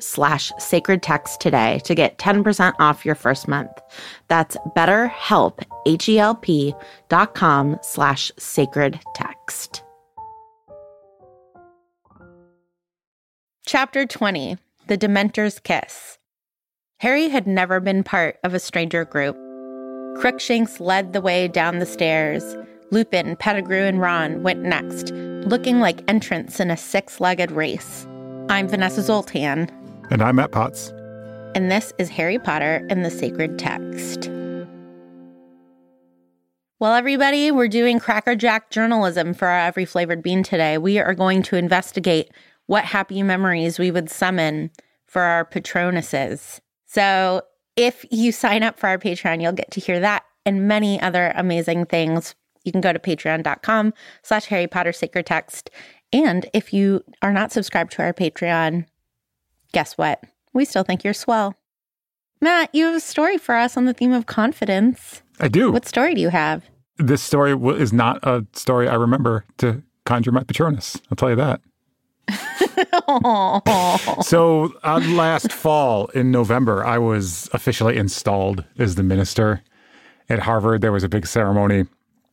slash sacred text today to get 10% off your first month. That's betterhelp, H-E-L-P dot com slash sacred text. Chapter 20 The Dementor's Kiss. Harry had never been part of a stranger group. Crookshanks led the way down the stairs. Lupin, Pettigrew, and Ron went next, looking like entrants in a six legged race. I'm Vanessa Zoltan. And I'm Matt Potts. And this is Harry Potter and the Sacred Text. Well, everybody, we're doing Crackerjack journalism for our Every Flavored Bean today. We are going to investigate what happy memories we would summon for our Patronuses. So, if you sign up for our Patreon, you'll get to hear that and many other amazing things you can go to patreon.com slash Harry Potter Sacred Text. And if you are not subscribed to our Patreon, guess what? We still think you're swell. Matt, you have a story for us on the theme of confidence. I do. What story do you have? This story is not a story I remember to conjure my Patronus. I'll tell you that. so uh, last fall in November, I was officially installed as the minister at Harvard. There was a big ceremony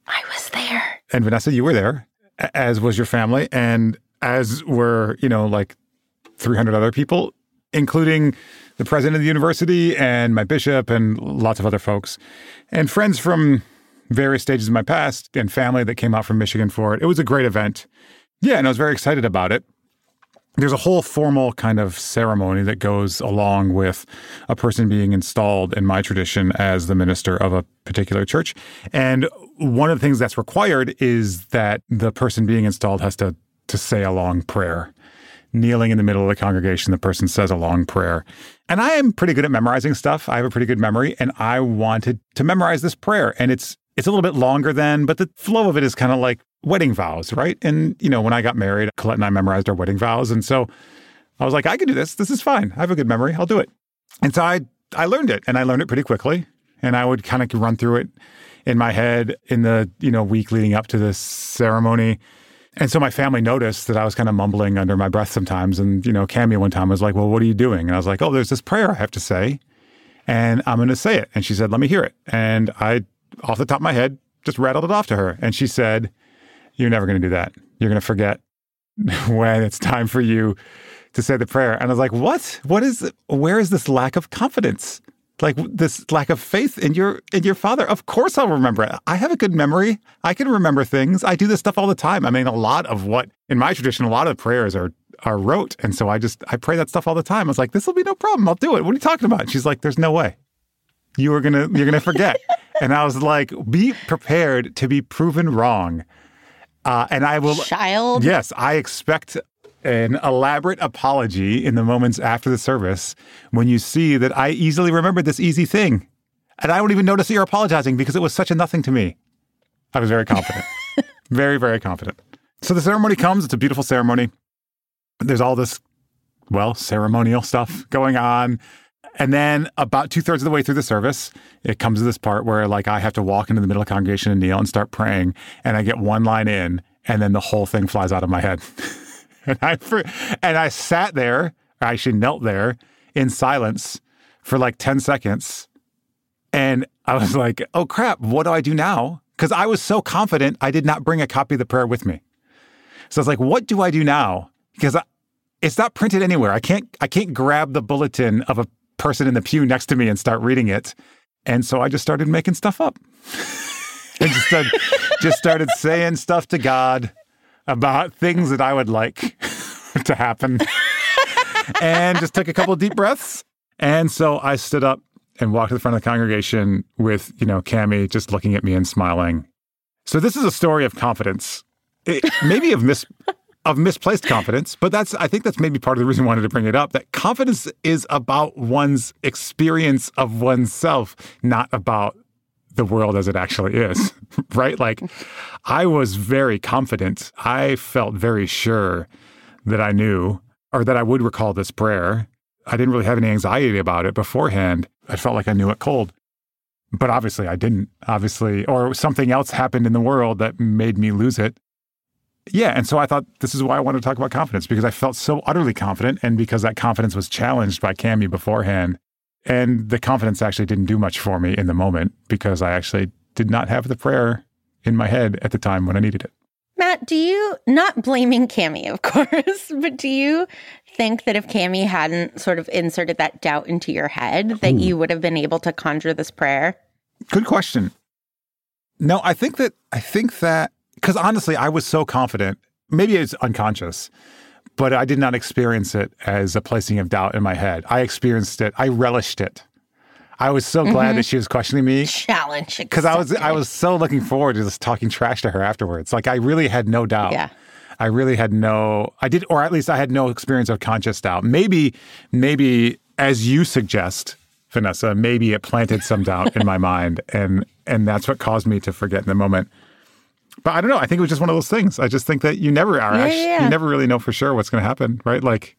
I was there. And Vanessa, you were there, as was your family, and as were, you know, like 300 other people, including the president of the university and my bishop and lots of other folks and friends from various stages of my past and family that came out from Michigan for it. It was a great event. Yeah, and I was very excited about it there's a whole formal kind of ceremony that goes along with a person being installed in my tradition as the minister of a particular church. And one of the things that's required is that the person being installed has to to say a long prayer. Kneeling in the middle of the congregation, the person says a long prayer. And I am pretty good at memorizing stuff. I have a pretty good memory, and I wanted to memorize this prayer. And it's it's a little bit longer than, but the flow of it is kind of like wedding vows, right? And, you know, when I got married, Colette and I memorized our wedding vows. And so I was like, I can do this. This is fine. I have a good memory. I'll do it. And so I, I learned it and I learned it pretty quickly. And I would kind of run through it in my head in the, you know, week leading up to this ceremony. And so my family noticed that I was kind of mumbling under my breath sometimes. And, you know, Cami one time was like, well, what are you doing? And I was like, oh, there's this prayer I have to say and I'm going to say it. And she said, let me hear it. And I, off the top of my head, just rattled it off to her. And she said, you're never going to do that. You're going to forget when it's time for you to say the prayer. And I was like, what? What is, where is this lack of confidence? Like this lack of faith in your in your father. Of course I'll remember it. I have a good memory. I can remember things. I do this stuff all the time. I mean, a lot of what in my tradition, a lot of the prayers are are rote. And so I just I pray that stuff all the time. I was like, this will be no problem. I'll do it. What are you talking about? And she's like, there's no way. you were gonna you're gonna forget. and I was like, be prepared to be proven wrong. Uh, and I will Child. Yes, I expect an elaborate apology in the moments after the service when you see that I easily remembered this easy thing. And I don't even notice that you're apologizing because it was such a nothing to me. I was very confident. very, very confident. So the ceremony comes. It's a beautiful ceremony. There's all this, well, ceremonial stuff going on. And then about two thirds of the way through the service, it comes to this part where like I have to walk into the middle of the congregation and kneel and start praying. And I get one line in, and then the whole thing flies out of my head. and I and I sat there, I actually knelt there in silence for like 10 seconds. And I was like, oh crap, what do I do now? Because I was so confident I did not bring a copy of the prayer with me. So I was like, what do I do now? Because I, it's not printed anywhere. I can't I can't grab the bulletin of a person in the pew next to me and start reading it. And so I just started making stuff up. and just started, just started saying stuff to God about things that I would like to happen. and just took a couple deep breaths. And so I stood up and walked to the front of the congregation with, you know, Cami just looking at me and smiling. So this is a story of confidence. It, maybe of mis of misplaced confidence, but that's I think that's maybe part of the reason I wanted to bring it up. That confidence is about one's experience of oneself, not about the world as it actually is, right? Like I was very confident. I felt very sure that I knew or that I would recall this prayer. I didn't really have any anxiety about it beforehand. I felt like I knew it cold. But obviously I didn't. Obviously, or something else happened in the world that made me lose it. Yeah, and so I thought this is why I wanted to talk about confidence because I felt so utterly confident and because that confidence was challenged by Cami beforehand and the confidence actually didn't do much for me in the moment because I actually did not have the prayer in my head at the time when I needed it. Matt, do you, not blaming Cami, of course, but do you think that if Cami hadn't sort of inserted that doubt into your head, that Ooh. you would have been able to conjure this prayer? Good question. No, I think that, I think that, because honestly, I was so confident, maybe it's unconscious, but I did not experience it as a placing of doubt in my head. I experienced it. I relished it. I was so glad mm-hmm. that she was questioning me. Challenge because I was I was so looking forward to just talking trash to her afterwards. Like I really had no doubt. Yeah. I really had no I did or at least I had no experience of conscious doubt. Maybe maybe as you suggest, Vanessa, maybe it planted some doubt in my mind and and that's what caused me to forget in the moment. But I don't know. I think it was just one of those things. I just think that you never are. Yeah, actually, yeah. You never really know for sure what's going to happen, right? Like,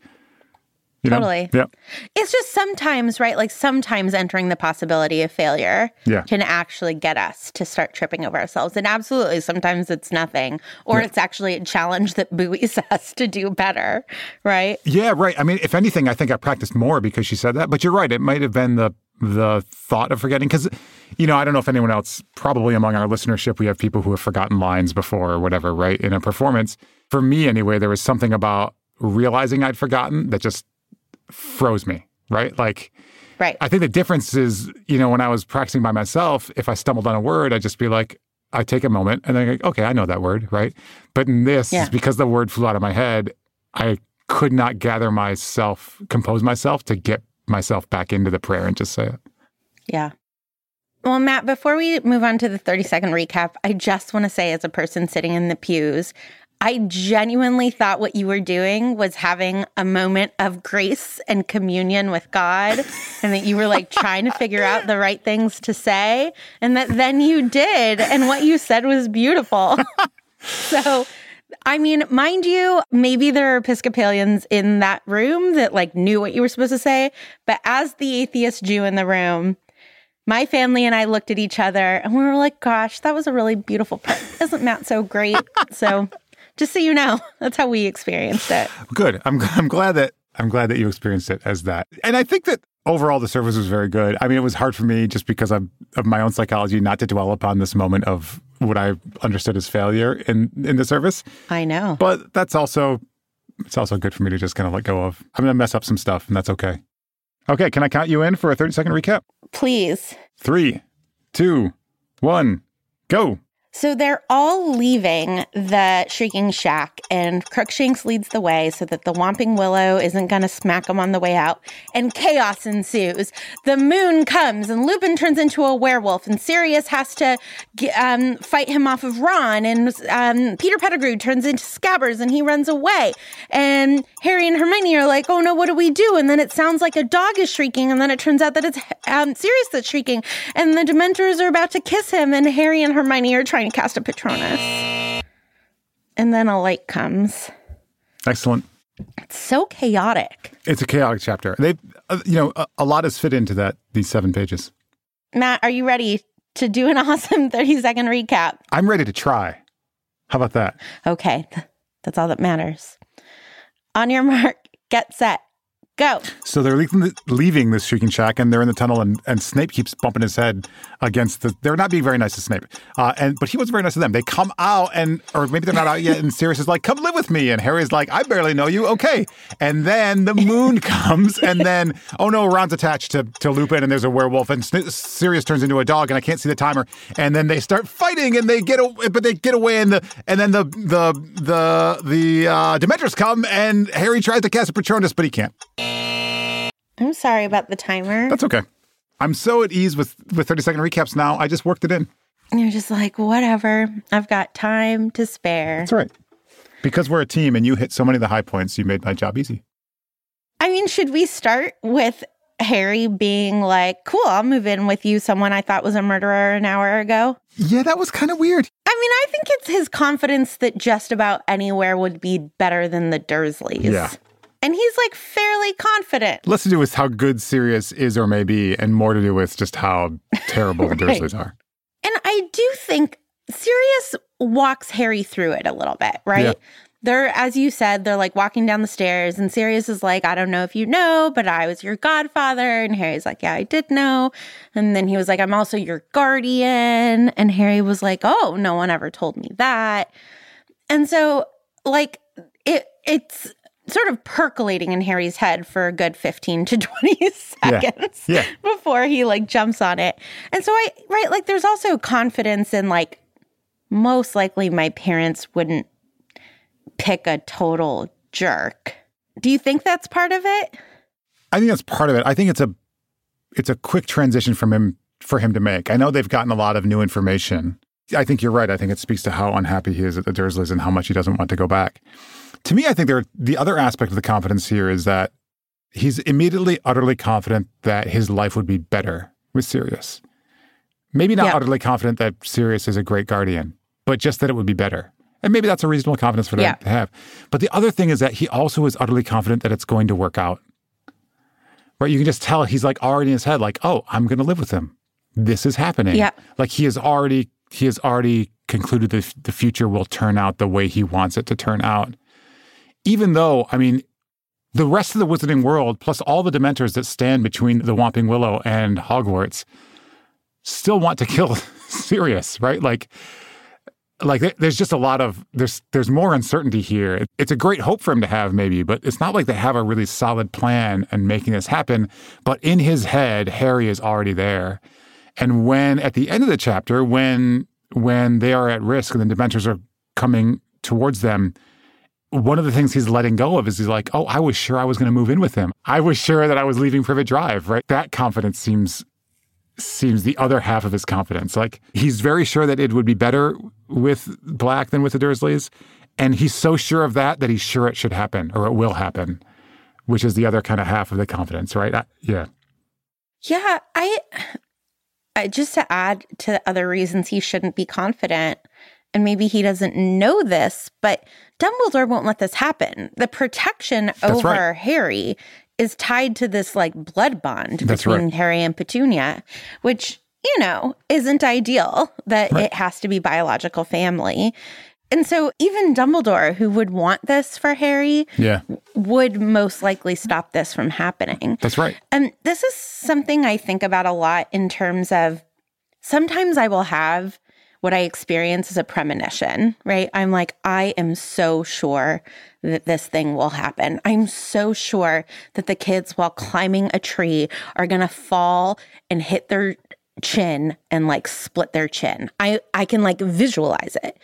you totally. Know? Yeah. It's just sometimes, right? Like sometimes entering the possibility of failure yeah. can actually get us to start tripping over ourselves. And absolutely, sometimes it's nothing, or yeah. it's actually a challenge that buoys us to do better, right? Yeah, right. I mean, if anything, I think I practiced more because she said that. But you're right. It might have been the the thought of forgetting? Because you know i don't know if anyone else probably among our listenership we have people who have forgotten lines before or whatever right in a performance. For me anyway there was something about realizing i'd forgotten that just froze me right? Like right. I think the difference is you know when i was practicing by myself if i stumbled on a word i'd just be like i take a moment and then like, okay i know that word right? But in this yeah. because the word flew out of my head i could not gather myself compose myself to get myself back into the prayer and just say it. Yeah. Well, Matt, before we move on to the 30 second recap, I just want to say, as a person sitting in the pews, I genuinely thought what you were doing was having a moment of grace and communion with God, and that you were like trying to figure out the right things to say, and that then you did. And what you said was beautiful. so I mean, mind you, maybe there are Episcopalians in that room that like knew what you were supposed to say. But as the atheist Jew in the room, my family and I looked at each other and we were like, gosh, that was a really beautiful part. Isn't Matt so great? so just so you know, that's how we experienced it. Good. I'm, I'm glad that I'm glad that you experienced it as that. And I think that overall the service was very good. I mean, it was hard for me just because of, of my own psychology not to dwell upon this moment of what I understood as failure in in the service. I know. But that's also it's also good for me to just kind of let go of. I'm going to mess up some stuff and that's okay. Okay, can I count you in for a 30 second recap? Please. Three, two, one, go. So they're all leaving the Shrieking Shack, and Crookshanks leads the way so that the Whomping Willow isn't going to smack them on the way out, and chaos ensues. The moon comes, and Lupin turns into a werewolf, and Sirius has to um, fight him off of Ron, and um, Peter Pettigrew turns into Scabbers, and he runs away. And Harry and Hermione are like, oh no, what do we do? And then it sounds like a dog is shrieking, and then it turns out that it's um, Sirius that's shrieking, and the Dementors are about to kiss him, and Harry and Hermione are trying to cast a Patronus. And then a light comes. Excellent. It's so chaotic. It's a chaotic chapter. They, uh, you know, a, a lot is fit into that these seven pages. Matt, are you ready to do an awesome 30 second recap? I'm ready to try. How about that? Okay, that's all that matters. On your mark, get set, Go. So they're leaving, the, leaving this shrieking shack, and they're in the tunnel, and, and Snape keeps bumping his head against the. They're not being very nice to Snape, uh, and but he wasn't very nice to them. They come out, and or maybe they're not out yet, and Sirius is like, "Come live with me," and Harry's like, "I barely know you, okay." And then the moon comes, and then oh no, Ron's attached to to Lupin, and there's a werewolf, and Sirius turns into a dog, and I can't see the timer, and then they start fighting, and they get, away, but they get away, and the and then the the the the uh, Dementors come, and Harry tries to cast a Patronus, but he can't. I'm sorry about the timer. That's okay. I'm so at ease with with 30 second recaps now. I just worked it in. You're just like, whatever. I've got time to spare. That's right. Because we're a team and you hit so many of the high points, you made my job easy. I mean, should we start with Harry being like, cool, I'll move in with you, someone I thought was a murderer an hour ago? Yeah, that was kind of weird. I mean, I think it's his confidence that just about anywhere would be better than the Dursleys. Yeah. And he's like fairly confident. Less to do with how good Sirius is or may be, and more to do with just how terrible the Dursleys are. And I do think Sirius walks Harry through it a little bit, right? Yeah. They're, as you said, they're like walking down the stairs, and Sirius is like, I don't know if you know, but I was your godfather. And Harry's like, Yeah, I did know. And then he was like, I'm also your guardian. And Harry was like, Oh, no one ever told me that. And so, like, it it's sort of percolating in Harry's head for a good 15 to 20 seconds yeah. Yeah. before he like jumps on it. And so I right like there's also confidence in like most likely my parents wouldn't pick a total jerk. Do you think that's part of it? I think that's part of it. I think it's a it's a quick transition from him for him to make. I know they've gotten a lot of new information. I think you're right. I think it speaks to how unhappy he is at the Dursleys and how much he doesn't want to go back to me, I think there the other aspect of the confidence here is that he's immediately utterly confident that his life would be better with Sirius. Maybe not utterly confident that Sirius is a great guardian, but just that it would be better. And maybe that's a reasonable confidence for them to have. But the other thing is that he also is utterly confident that it's going to work out. Right? You can just tell he's like already in his head, like, oh, I'm going to live with him. This is happening. Yeah. Like he has already he has already concluded that the future will turn out the way he wants it to turn out even though, I mean, the rest of the wizarding world, plus all the dementors that stand between the Whomping Willow and Hogwarts, still want to kill Sirius, right? Like, like there's just a lot of there's there's more uncertainty here. It's a great hope for him to have maybe, but it's not like they have a really solid plan and making this happen. But in his head, Harry is already there. And when at the end of the chapter, when when they are at risk and the Dementors are coming towards them, one of the things he's letting go of is he's like, oh, I was sure I was going to move in with him. I was sure that I was leaving Privet Drive, right? That confidence seems seems the other half of his confidence. Like he's very sure that it would be better with Black than with the Dursleys, and he's so sure of that that he's sure it should happen or it will happen, which is the other kind of half of the confidence, right? I, yeah. Yeah, I, I just to add to the other reasons he shouldn't be confident and maybe he doesn't know this, but Dumbledore won't let this happen. The protection That's over right. Harry is tied to this like blood bond That's between right. Harry and Petunia, which, you know, isn't ideal that right. it has to be biological family. And so even Dumbledore, who would want this for Harry, yeah. would most likely stop this from happening. That's right. And this is something I think about a lot in terms of sometimes I will have what I experience is a premonition, right? I'm like, I am so sure that this thing will happen. I'm so sure that the kids, while climbing a tree, are going to fall and hit their chin and like split their chin. I I can like visualize it.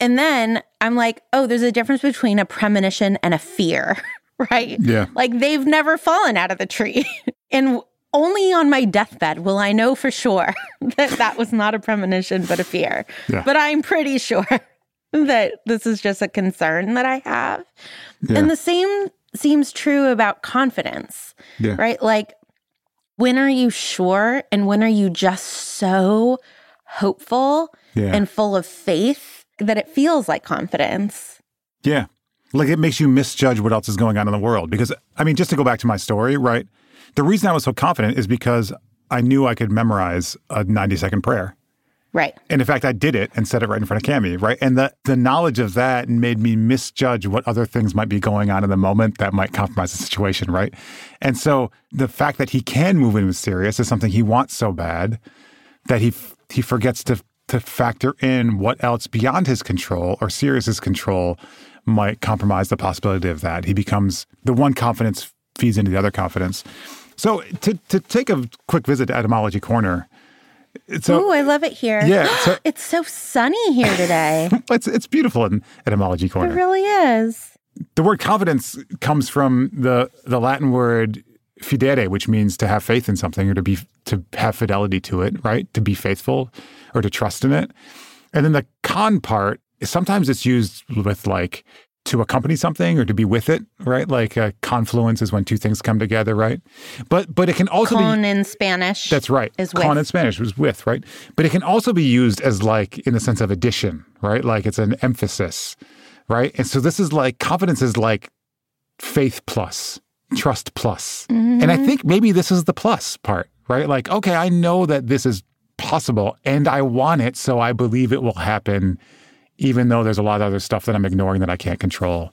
And then I'm like, oh, there's a difference between a premonition and a fear, right? Yeah. Like they've never fallen out of the tree. and only on my deathbed will I know for sure that that was not a premonition, but a fear. Yeah. But I'm pretty sure that this is just a concern that I have. Yeah. And the same seems true about confidence, Yeah. right? Like, when are you sure and when are you just so hopeful and full of faith that it feels like confidence? Yeah. Like it makes you misjudge what else is going on in the world. Because, I mean, just to go back to my story, right? The reason I was so confident is because I knew I could memorize a 90 second prayer. Right. And in fact, I did it and said it right in front of Cami, right? And the, the knowledge of that made me misjudge what other things might be going on in the moment that might compromise the situation, right? And so the fact that he can move into Sirius is something he wants so bad that he f- he forgets to to factor in what else beyond his control or Sirius's control might compromise the possibility of that. He becomes the one confidence feeds into the other confidence. So to to take a quick visit to Etymology Corner. So Ooh, I love it here. Yeah, so- it's so sunny here today. it's it's beautiful in etymology Corner. it really is. the word confidence comes from the the Latin word fidere, which means to have faith in something or to be to have fidelity to it, right? To be faithful or to trust in it. And then the con part, is sometimes it's used with like to accompany something or to be with it, right? Like a confluence is when two things come together, right? But but it can also be Con in Spanish. that's right. Is Con with. in Spanish was with, right? But it can also be used as like in the sense of addition, right? Like it's an emphasis, right? And so this is like confidence is like faith plus, trust plus. And I mm-hmm. think maybe this is the plus part, right? Like, okay, I know that this is possible and I want it, so I believe it will happen, even though there's a lot of other stuff that I'm ignoring that I can't control.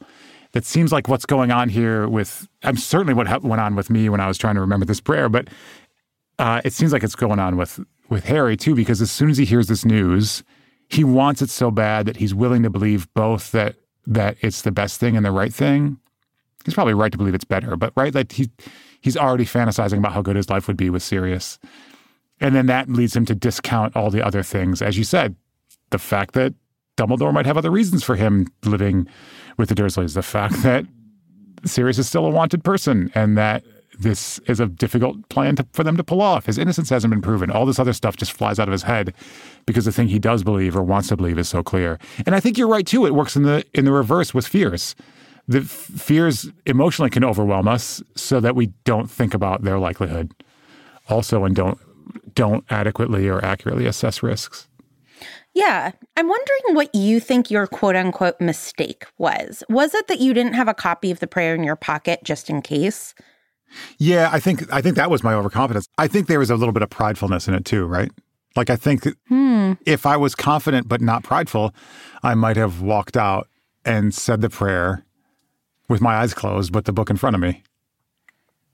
That seems like what's going on here with, I'm certainly what went on with me when I was trying to remember this prayer, but uh, it seems like it's going on with with Harry too, because as soon as he hears this news, he wants it so bad that he's willing to believe both that that it's the best thing and the right thing. He's probably right to believe it's better, but right, like he he's already fantasizing about how good his life would be with Sirius, and then that leads him to discount all the other things, as you said, the fact that Dumbledore might have other reasons for him living with the Dursleys, the fact that Sirius is still a wanted person, and that this is a difficult plan to, for them to pull off. His innocence hasn't been proven. All this other stuff just flies out of his head because the thing he does believe or wants to believe is so clear. And I think you're right too. It works in the in the reverse with fears. The f- fears emotionally can overwhelm us so that we don't think about their likelihood, also, and don't don't adequately or accurately assess risks. Yeah. I'm wondering what you think your quote unquote mistake was. Was it that you didn't have a copy of the prayer in your pocket just in case? Yeah, I think I think that was my overconfidence. I think there was a little bit of pridefulness in it too, right? Like I think hmm. if I was confident but not prideful, I might have walked out and said the prayer with my eyes closed but the book in front of me.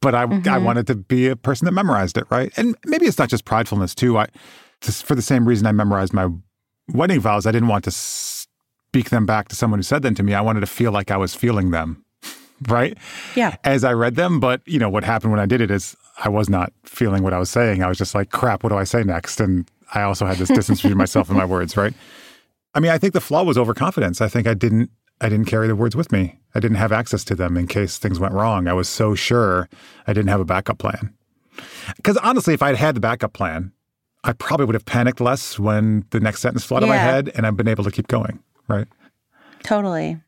But I I mm-hmm. wanted to be a person that memorized it, right? And maybe it's not just pridefulness too. I just for the same reason I memorized my wedding vows, I didn't want to speak them back to someone who said them to me. I wanted to feel like I was feeling them, right? Yeah. as I read them. But you know what happened when I did it is I was not feeling what I was saying. I was just like, crap, what do I say next? And I also had this distance between myself and my words, right? I mean, I think the flaw was overconfidence. I think I didn't I didn't carry the words with me. I didn't have access to them in case things went wrong. I was so sure I didn't have a backup plan. Because honestly, if I'd had the backup plan, I probably would have panicked less when the next sentence flooded my head and I've been able to keep going, right? Totally.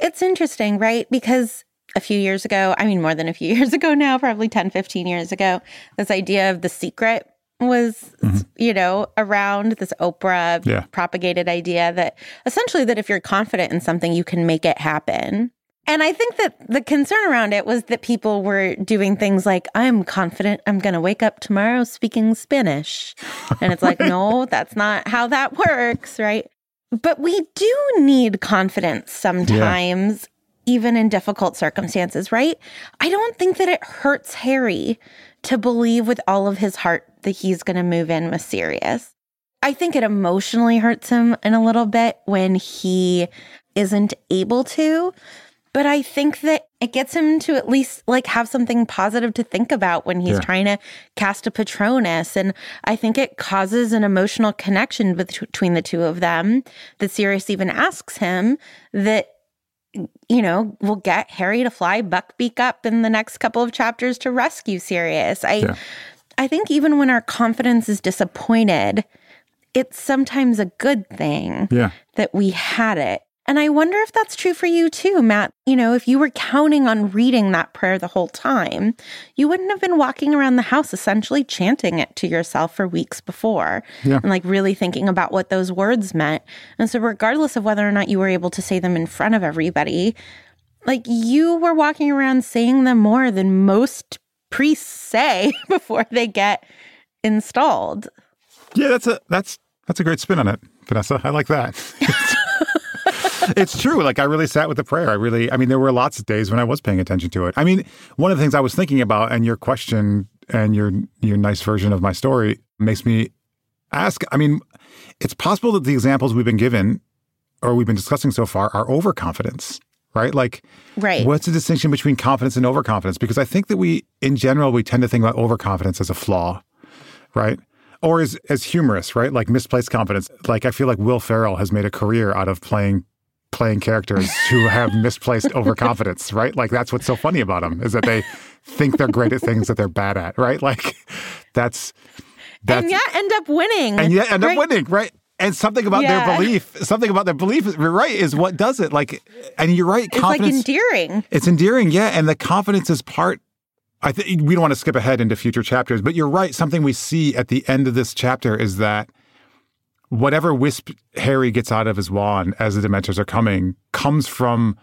It's interesting, right? Because a few years ago, I mean, more than a few years ago now, probably 10, 15 years ago, this idea of the secret was, mm-hmm. you know, around this Oprah Yeah. propagated idea that essentially that if you're confident in something, you can make it happen. And I think that the concern around it was that people were doing things like, I'm confident I'm going to wake up tomorrow speaking Spanish. And it's like, no, that's not how that works, right? But we do need confidence sometimes, even in difficult circumstances, right? I don't think that it hurts Harry to believe with all of his heart that he's going to move in with Sirius. I think it emotionally hurts him in a little bit when he isn't able to. But I think that it gets him to at least like have something positive to think about when he's Yeah. trying to cast a Patronus. And I think it causes an emotional connection between the two of them that Sirius even asks him that you know, will get Harry to fly Buckbeak up in the next couple of chapters to rescue Sirius. I Yeah. I think even when our confidence is disappointed, it's sometimes a good thing Yeah. that we had it. And I wonder if that's true for you too, Matt. You know, if you were counting on reading that prayer the whole time, you wouldn't have been walking around the house essentially chanting it to yourself for weeks before Yeah. and like really thinking about what those words meant. And so, regardless of whether or not you were able to say them in front of everybody, like you were walking around saying them more than most priests say before they get installed. Yeah, that's a that's that's a great spin on it, Vanessa. I like that. it's true. Like I really sat with the prayer. I really I mean there were lots of days when I was paying attention to it. I mean, one of the things I was thinking about and your question and your your nice version of my story makes me ask, I mean, it's possible that the examples we've been given or we've been discussing so far are overconfidence, right? Like Right. What's the distinction between confidence and overconfidence? Because I think that we, in general, we tend to think about overconfidence as a flaw, right? Or as as humorous, right? Like misplaced confidence. Like I feel like Will Ferrell has made a career out of playing playing characters who have misplaced overconfidence, right? Like that's what's so funny about them is that they think they're great at things that they're bad at, right? Like that's that's and yet end up winning. and yet end up winning, right? And something about Yeah. their belief, something about their belief, is- right, is what does it. Like, and you're right, It's like endearing. It's endearing, yeah, and the confidence is part. I think we don't want to skip ahead into future chapters, but you're right. Something we see at the end of this chapter is that whatever wisp Harry gets out of his wand as the Dementors are coming comes from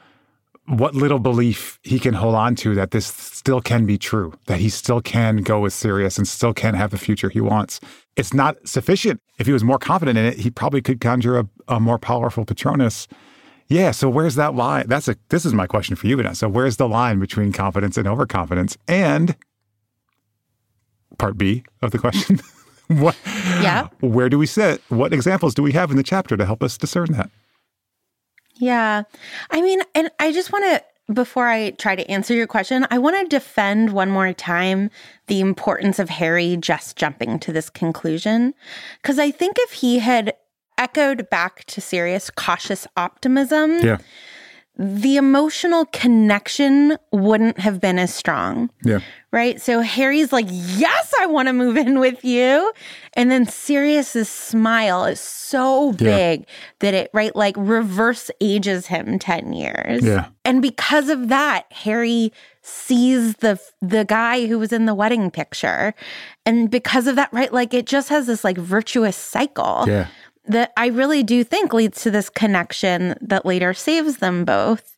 what little belief he can hold on to that this still can be true, that he still can go with Sirius and still can have the future he wants. It's not sufficient. If he was more confident in it, he probably could conjure a, a more powerful Patronus. Yeah, so where's that line? That's a this is my question for you, Vanessa. So where's the line between confidence and overconfidence? And part B of the question. what Yeah. where do we sit? What examples do we have in the chapter to help us discern that? Yeah. I mean, and I just want to, before I try to answer your question, I want to defend one more time the importance of Harry just jumping to this conclusion. Because I think if he had echoed back to Sirius cautious optimism, Yeah. The emotional connection wouldn't have been as strong. Yeah. Right. So Harry's like, Yes, I want to move in with you. And then Sirius's smile is so big that it, right, like reverse ages him 10 years. Yeah. And because of that, Harry sees the the guy who was in the wedding picture. And because of that, right, like it just has this like virtuous cycle Yeah. That I really do think leads to this connection that later saves them both.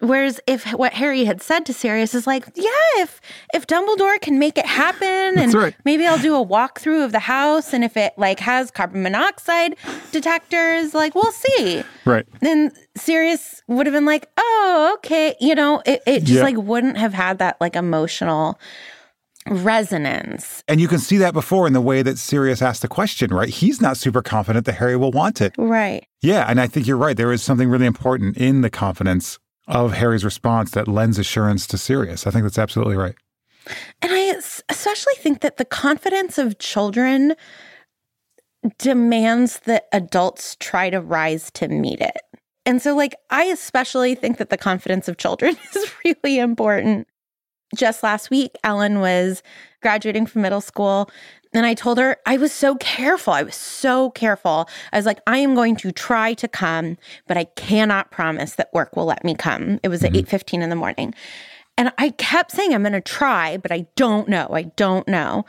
Whereas if what Harry had said to Sirius is like, yeah, if if Dumbledore can make it happen and right. maybe I'll do a walkthrough of the house and if it like has carbon monoxide detectors, like we'll see. Right. Then Sirius would have been like, oh, okay. You know, it, it just Yeah. like wouldn't have had that like emotional resonance. And you can see that before in the way that Sirius asked the question, right? He's not super confident that Harry will want it. Right. Yeah, and I think you're right. There is something really important in the confidence of Harry's response that lends assurance to Sirius. I think that's absolutely right. And I especially think that the confidence of children demands that adults try to rise to meet it. And so, like, I especially think that the confidence of children is really important. Just last week, Ellen was graduating from middle school. And I told her I was so careful. I was so careful. I was like, I am going to try to come, but I cannot promise that work will let me come. It was at mm-hmm. 8:15 in the morning. And I kept saying, I'm going to try, but I don't know. I don't know.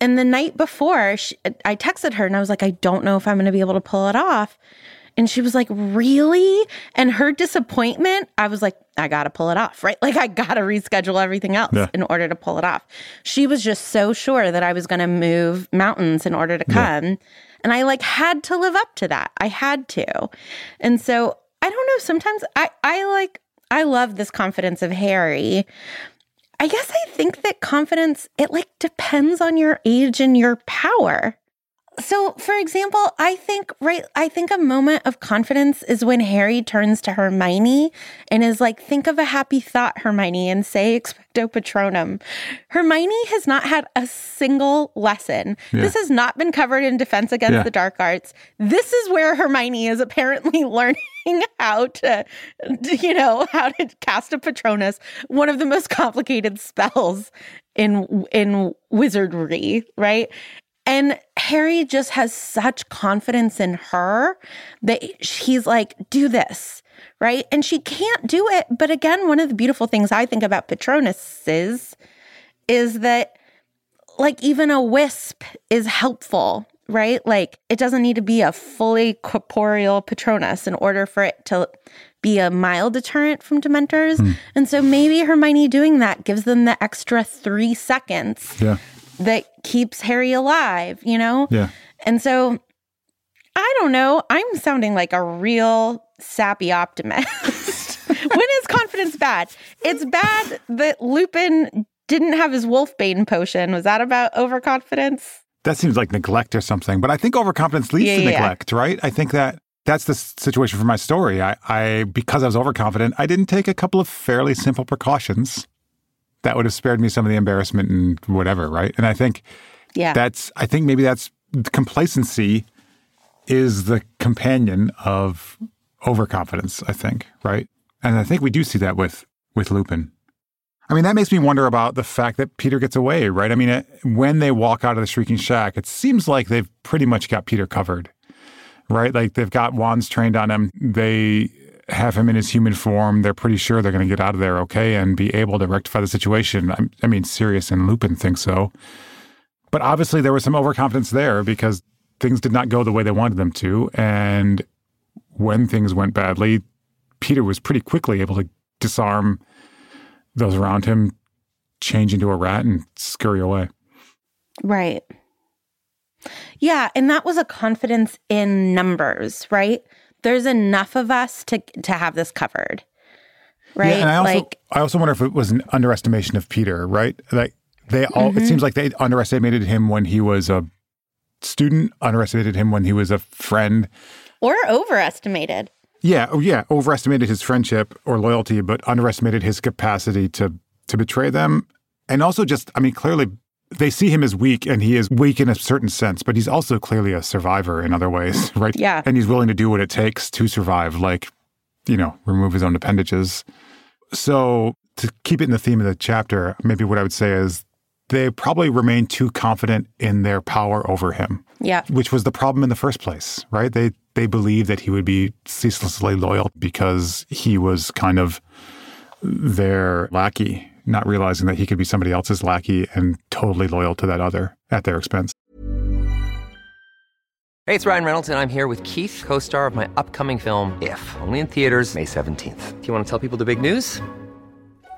And the night before, she, I texted her and I was like, I don't know if I'm going to be able to pull it off. And she was like, Really? And her disappointment, I was like, I got to pull it off, right? Like, I got to reschedule everything else Yeah. in order to pull it off. She was just so sure that I was going to move mountains in order to come. And I like had to live up to that. I had to. And so I don't know. Sometimes I, I like, I love this confidence of Harry. I guess I think that confidence, it like depends on your age and your power. So, for example, I think, right, I think a moment of confidence is when Harry turns to Hermione and is like, think of a happy thought, Hermione, and say expecto patronum. Hermione has not had a single lesson. Yeah. This has not been covered in Defense Against yeah. the Dark Arts. This is where Hermione is apparently learning how to, you know, how to cast a Patronus, one of the most complicated spells in in wizardry, right? And Harry just has such confidence in her that he's like, do this, right? And she can't do it. But again, one of the beautiful things I think about Patronuses is that, like, even a wisp is helpful, right? Like, it doesn't need to be a fully corporeal Patronus in order for it to be a mild deterrent from Dementors. Mm. And so maybe Hermione doing that gives them the extra three seconds yeah that keeps Harry alive, you know? Yeah. And so I don't know. I'm sounding like a real sappy optimist. when is confidence bad? It's bad that Lupin didn't have his Wolfbane potion. Was that about overconfidence? That seems like neglect or something. But I think overconfidence leads yeah, to yeah. neglect, right? I think that that's the situation for my story. I, I because I was overconfident, I didn't take a couple of fairly simple precautions that would have spared me some of the embarrassment and whatever, right? And I think yeah. that's I think maybe that's complacency is the companion of overconfidence, I think, right? And I think we do see that with with Lupin. I mean, that makes me wonder about the fact that Peter gets away, right? I mean, it, when they walk out of the Shrieking Shack, it seems like they've pretty much got Peter covered, right? Like they've got wands trained on him. They have him in his human form, they're pretty sure they're going to get out of there okay and be able to rectify the situation. I, I mean, Sirius and Lupin think so. But obviously, there was some overconfidence there because things did not go the way they wanted them to. And when things went badly, Peter was pretty quickly able to disarm those around him, change into a rat, and scurry away. Right. Yeah. And that was a confidence in numbers, right? There's enough of us to to have this covered. Right? Yeah, and I also like, I also wonder if it was an underestimation of Peter, right? Like they all mm-hmm. it seems like they underestimated him when he was a student, underestimated him when he was a friend. Or overestimated. Yeah, oh yeah, overestimated his friendship or loyalty, but underestimated his capacity to to betray them. And also just I mean clearly they see him as weak and he is weak in a certain sense, but he's also clearly a survivor in other ways, right? Yeah. And he's willing to do what it takes to survive, like, you know, remove his own appendages. So to keep it in the theme of the chapter, maybe what I would say is they probably remain too confident in their power over him. Yeah. Which was the problem in the first place, right? They they believed that he would be ceaselessly loyal because he was kind of their lackey not realizing that he could be somebody else's lackey and totally loyal to that other at their expense. Hey, it's Ryan Reynolds, and I'm here with Keith, co star of my upcoming film, If, only in theaters, May 17th. Do you want to tell people the big news?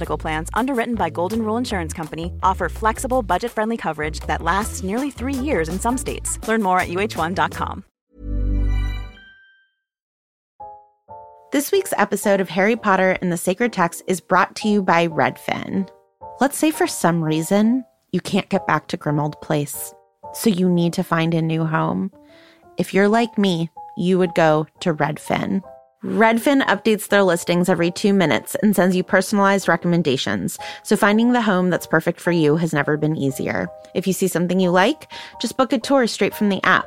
Medical plans, underwritten by Golden Rule Insurance Company, offer flexible, budget-friendly coverage that lasts nearly three years in some states. Learn more at uh1.com. This week's episode of Harry Potter and the Sacred Text is brought to you by Redfin. Let's say for some reason you can't get back to Grimmauld Place, so you need to find a new home. If you're like me, you would go to Redfin. Redfin updates their listings every two minutes and sends you personalized recommendations, so finding the home that's perfect for you has never been easier. If you see something you like, just book a tour straight from the app.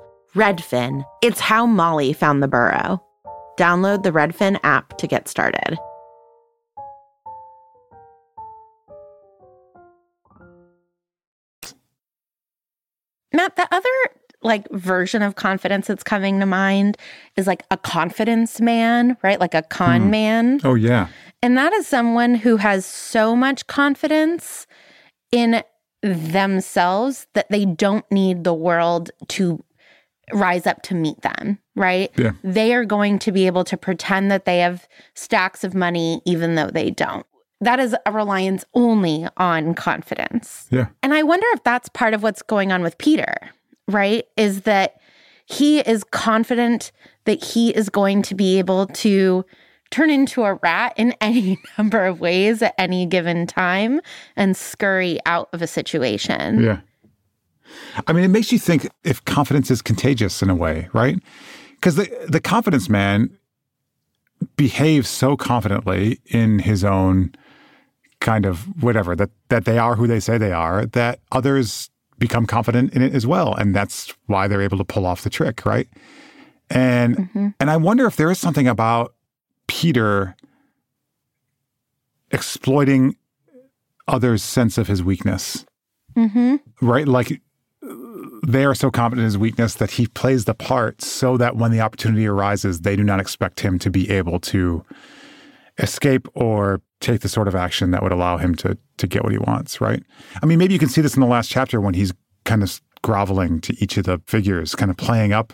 Redfin. It's how Molly found the burrow. Download the Redfin app to get started. Matt, the other like version of confidence that's coming to mind is like a confidence man, right? Like a con hmm. man. Oh, yeah. And that is someone who has so much confidence in themselves that they don't need the world to rise up to meet them, right? Yeah. They are going to be able to pretend that they have stacks of money even though they don't. That is a reliance only on confidence. Yeah. And I wonder if that's part of what's going on with Peter, right? Is that he is confident that he is going to be able to turn into a rat in any number of ways at any given time and scurry out of a situation. Yeah. I mean, it makes you think if confidence is contagious in a way, right? Because the, the confidence man behaves so confidently in his own kind of whatever that that they are who they say they are that others become confident in it as well and that's why they're able to pull off the trick right and mm-hmm. and i wonder if there is something about peter exploiting others sense of his weakness mm-hmm. right like they are so confident in his weakness that he plays the part so that when the opportunity arises they do not expect him to be able to escape or take the sort of action that would allow him to to get what he wants, right? I mean, maybe you can see this in the last chapter when he's kind of groveling to each of the figures, kind of playing up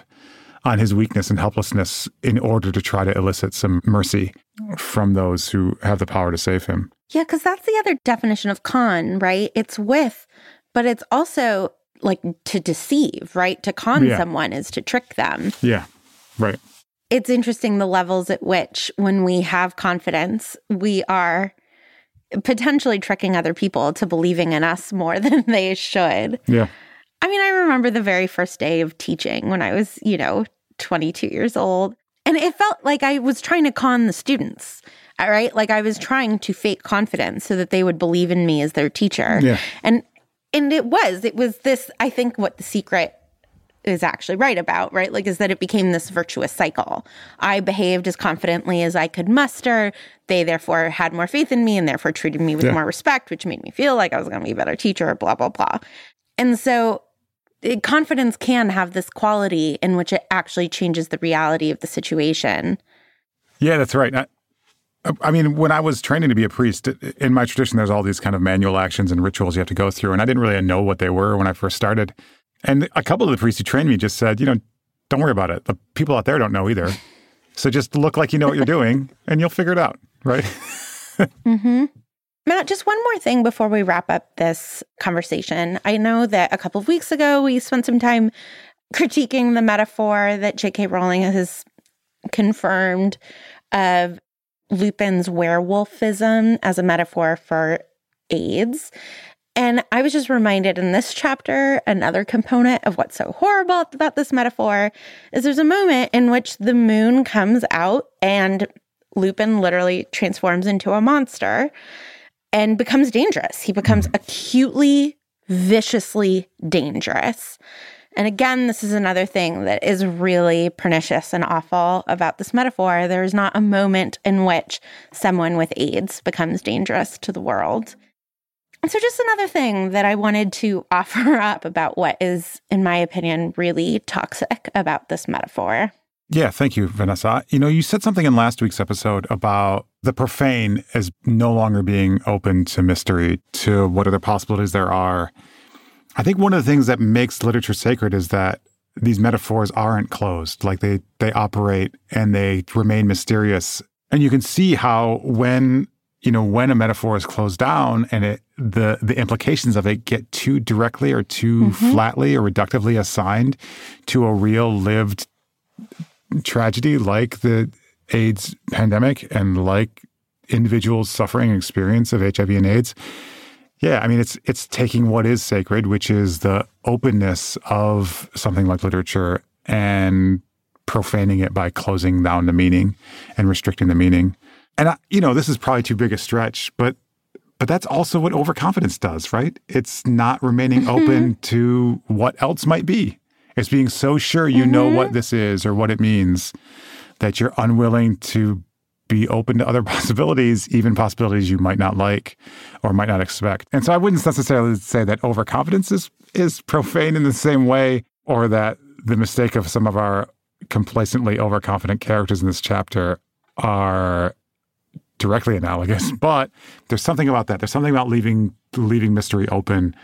on his weakness and helplessness in order to try to elicit some mercy from those who have the power to save him. Yeah, because that's the other definition of con, right? It's with, but it's also like to deceive, right? To con yeah. someone is to trick them. Yeah, right it's interesting the levels at which, when we have confidence, we are potentially tricking other people to believing in us more than they should. Yeah. I mean, I remember the very first day of teaching when I was, you know, 22 years old. And it felt like I was trying to con the students, all right? Like I was trying to fake confidence so that they would believe in me as their teacher. Yeah. And and it was, it was this, I think what the secret is actually right about, right? Like, is that it became this virtuous cycle. I behaved as confidently as I could muster. They therefore had more faith in me and therefore treated me with yeah. more respect, which made me feel like I was going to be a better teacher, blah, blah, blah. And so it, confidence can have this quality in which it actually changes the reality of the situation. Yeah, that's right. I, I mean, when I was training to be a priest, in my tradition, there's all these kind of manual actions and rituals you have to go through. And I didn't really know what they were when I first started. And a couple of the priests who trained me just said, you know, don't worry about it. The people out there don't know either. So just look like you know what you're doing and you'll figure it out, right? mm-hmm. Matt, just one more thing before we wrap up this conversation. I know that a couple of weeks ago we spent some time critiquing the metaphor that J.K. Rowling has confirmed of Lupin's werewolfism as a metaphor for AIDS. And I was just reminded in this chapter, another component of what's so horrible about this metaphor is there's a moment in which the moon comes out and Lupin literally transforms into a monster and becomes dangerous. He becomes mm-hmm. acutely, viciously dangerous. And again, this is another thing that is really pernicious and awful about this metaphor. There is not a moment in which someone with AIDS becomes dangerous to the world. And So, just another thing that I wanted to offer up about what is, in my opinion, really toxic about this metaphor. Yeah, thank you, Vanessa. You know, you said something in last week's episode about the profane as no longer being open to mystery, to what other possibilities there are. I think one of the things that makes literature sacred is that these metaphors aren't closed. Like they they operate and they remain mysterious. And you can see how when you know when a metaphor is closed down and it the the implications of it get too directly or too mm-hmm. flatly or reductively assigned to a real lived tragedy like the AIDS pandemic and like individuals suffering experience of HIV and AIDS. Yeah, I mean it's it's taking what is sacred, which is the openness of something like literature and profaning it by closing down the meaning and restricting the meaning. And I, you know, this is probably too big a stretch, but but that's also what overconfidence does, right? It's not remaining mm-hmm. open to what else might be. It's being so sure you know what this is or what it means that you're unwilling to be open to other possibilities, even possibilities you might not like or might not expect. And so I wouldn't necessarily say that overconfidence is, is profane in the same way or that the mistake of some of our complacently overconfident characters in this chapter are directly analogous. But there's something about that. There's something about leaving leaving mystery open,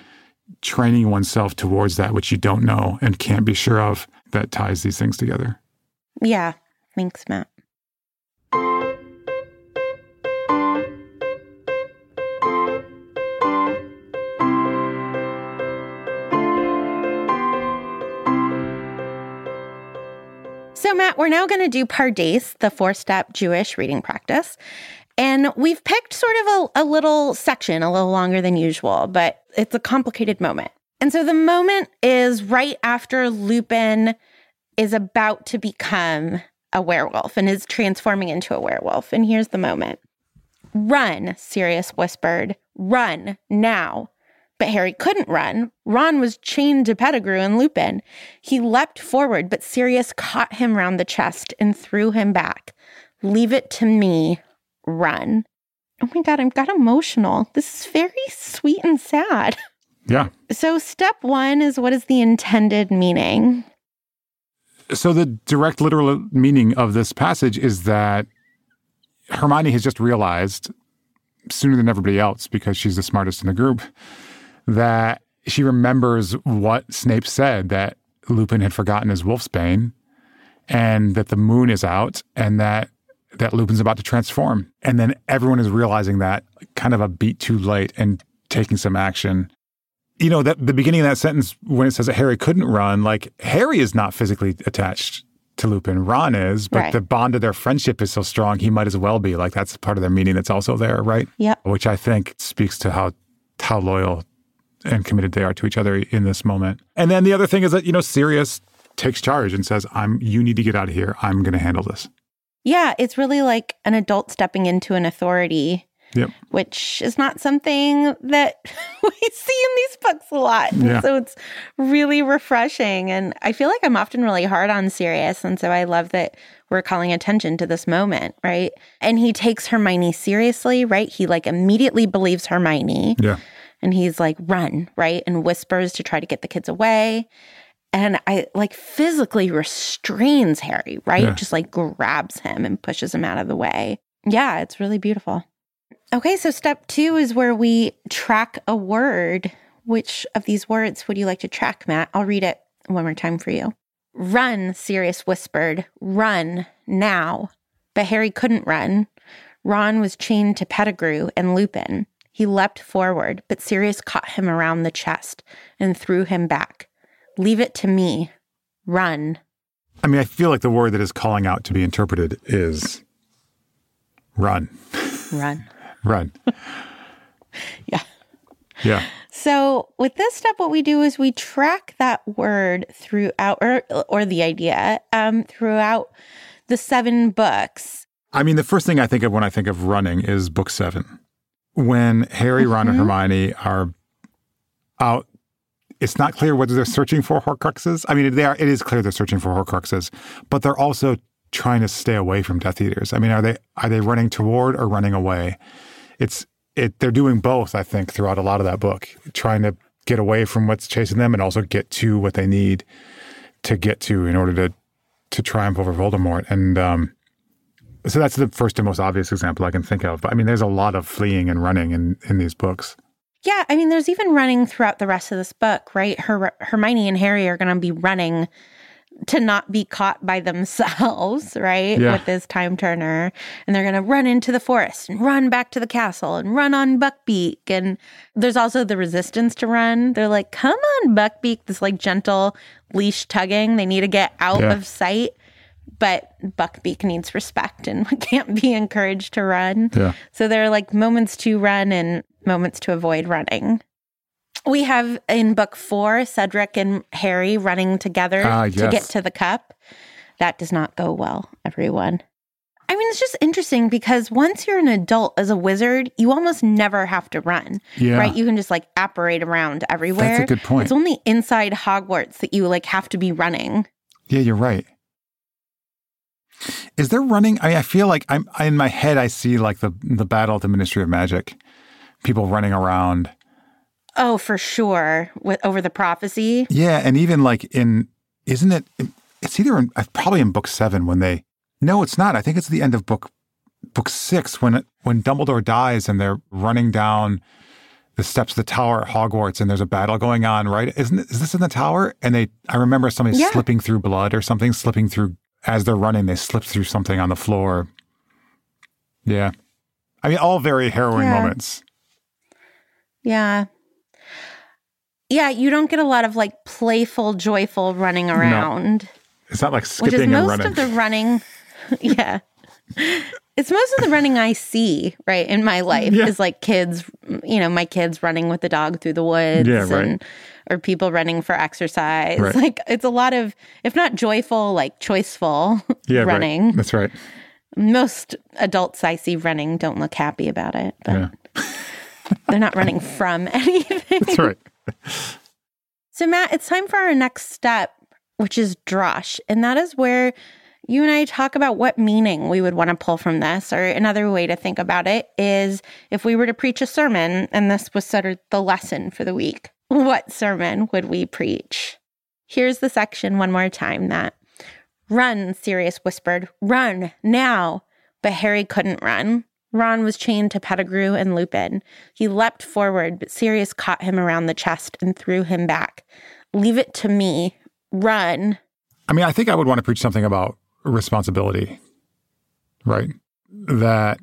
training oneself towards that which you don't know and can't be sure of that ties these things together. Yeah. Thanks, Matt. We're now going to do Pardes, the four step Jewish reading practice. And we've picked sort of a, a, little section, a little longer than usual, but it's a complicated moment. And so the moment is right after Lupin is about to become a werewolf and is transforming into a werewolf. And here's the moment Run, Sirius whispered. Run now. But Harry couldn't run. Ron was chained to Pettigrew and Lupin. He leapt forward, but Sirius caught him round the chest and threw him back. Leave it to me. Run. Oh my God, I got emotional. This is very sweet and sad. Yeah. So, step one is what is the intended meaning? So, the direct literal meaning of this passage is that Hermione has just realized sooner than everybody else, because she's the smartest in the group, that she remembers what Snape said that Lupin had forgotten his wolfsbane and that the moon is out and that that Lupin's about to transform. And then everyone is realizing that kind of a beat too late and taking some action you know, that the beginning of that sentence when it says that Harry couldn't run, like Harry is not physically attached to Lupin. Ron is, but Right. the bond of their friendship is so strong, he might as well be. Like that's part of their meaning that's also there, right? Yep. Which I think speaks to how how loyal and committed they are to each other in this moment. And then the other thing is that, you know, Sirius takes charge and says, I'm you need to get out of here. I'm gonna handle this. Yeah, it's really like an adult stepping into an authority, Yep. which is not something that we see in these books a lot. Yeah. So it's really refreshing. And I feel like I'm often really hard on Sirius. And so I love that we're calling attention to this moment, right? And he takes Hermione seriously, right? He like immediately believes Hermione Yeah. And he's like, run, right? And whispers to try to get the kids away. And I like physically restrains Harry, right? Yeah. Just like grabs him and pushes him out of the way. Yeah, it's really beautiful. Okay, so step two is where we track a word. Which of these words would you like to track, Matt? I'll read it one more time for you. Run, Sirius whispered. Run now. But Harry couldn't run. Ron was chained to Pettigrew and Lupin. He leapt forward, but Sirius caught him around the chest and threw him back. Leave it to me. Run. I mean, I feel like the word that is calling out to be interpreted is run. Run. Run. Yeah. Yeah. So with this step, what we do is we track that word throughout, or or the idea um, throughout the seven books. I mean, the first thing I think of when I think of running is book seven. When Harry, Ron, and Hermione are out, it's not clear whether they're searching for Horcruxes. I mean, they are, it is clear they're searching for Horcruxes, but they're also trying to stay away from Death Eaters. I mean, are they are they running toward or running away? It's it. They're doing both. I think throughout a lot of that book, trying to get away from what's chasing them and also get to what they need to get to in order to to triumph over Voldemort. And um, so that's the first and most obvious example I can think of. But I mean, there's a lot of fleeing and running in, in these books. Yeah, I mean, there's even running throughout the rest of this book, right? Her Hermione and Harry are going to be running to not be caught by themselves, right? Yeah. With this time turner. And they're going to run into the forest and run back to the castle and run on Buckbeak. And there's also the resistance to run. They're like, come on, Buckbeak, this like gentle leash tugging. They need to get out Yeah. of sight. But Buckbeak needs respect and can't be encouraged to run. Yeah. So there are like moments to run and moments to avoid running. We have in book four Cedric and Harry running together Ah, to get to the cup. That does not go well, everyone. I mean, it's just interesting because once you're an adult as a wizard, you almost never have to run. Yeah. Right? You can just like apparate around everywhere. That's a good point. It's only inside Hogwarts that you like have to be running. Yeah, you're right. Is there running? I mean, I feel like I'm I, in my head. I see like the the battle at the Ministry of Magic, people running around. Oh, for sure. With over the prophecy. Yeah, and even like in isn't it? It's either in uh, probably in book seven when they. No, it's not. I think it's the end of book book six when it, when Dumbledore dies and they're running down the steps of the tower at Hogwarts and there's a battle going on. Right? Isn't is this in the tower? And they I remember somebody Yeah. slipping through blood or something, slipping through as they're running. They slip through something on the floor. Yeah, I mean, all very harrowing Yeah. moments. Yeah. Yeah, you don't get a lot of like playful, joyful running around. It's not like which skipping is and most running. of the running yeah it's most of the running i see right in my life Yeah. is like kids you know my kids running with the dog through the woods Yeah, right. and or people running for exercise Right. like it's a lot of if not joyful like choiceful yeah, right. running That's right. most adults i see running don't look happy about it but they're not running from anything that's right. So, Matt, it's time for our next step, which is Drosh. And that is where you and I talk about what meaning we would want to pull from this. Or another way to think about it is if we were to preach a sermon and this was sort of the lesson for the week, what sermon would we preach? Here's the section one more time that run, Sirius whispered, run now. But Harry couldn't run. Ron was chained to Pettigrew and Lupin. He leapt forward, but Sirius caught him around the chest and threw him back. Leave it to me. Run. I mean, I think I would want to preach something about responsibility, right? That,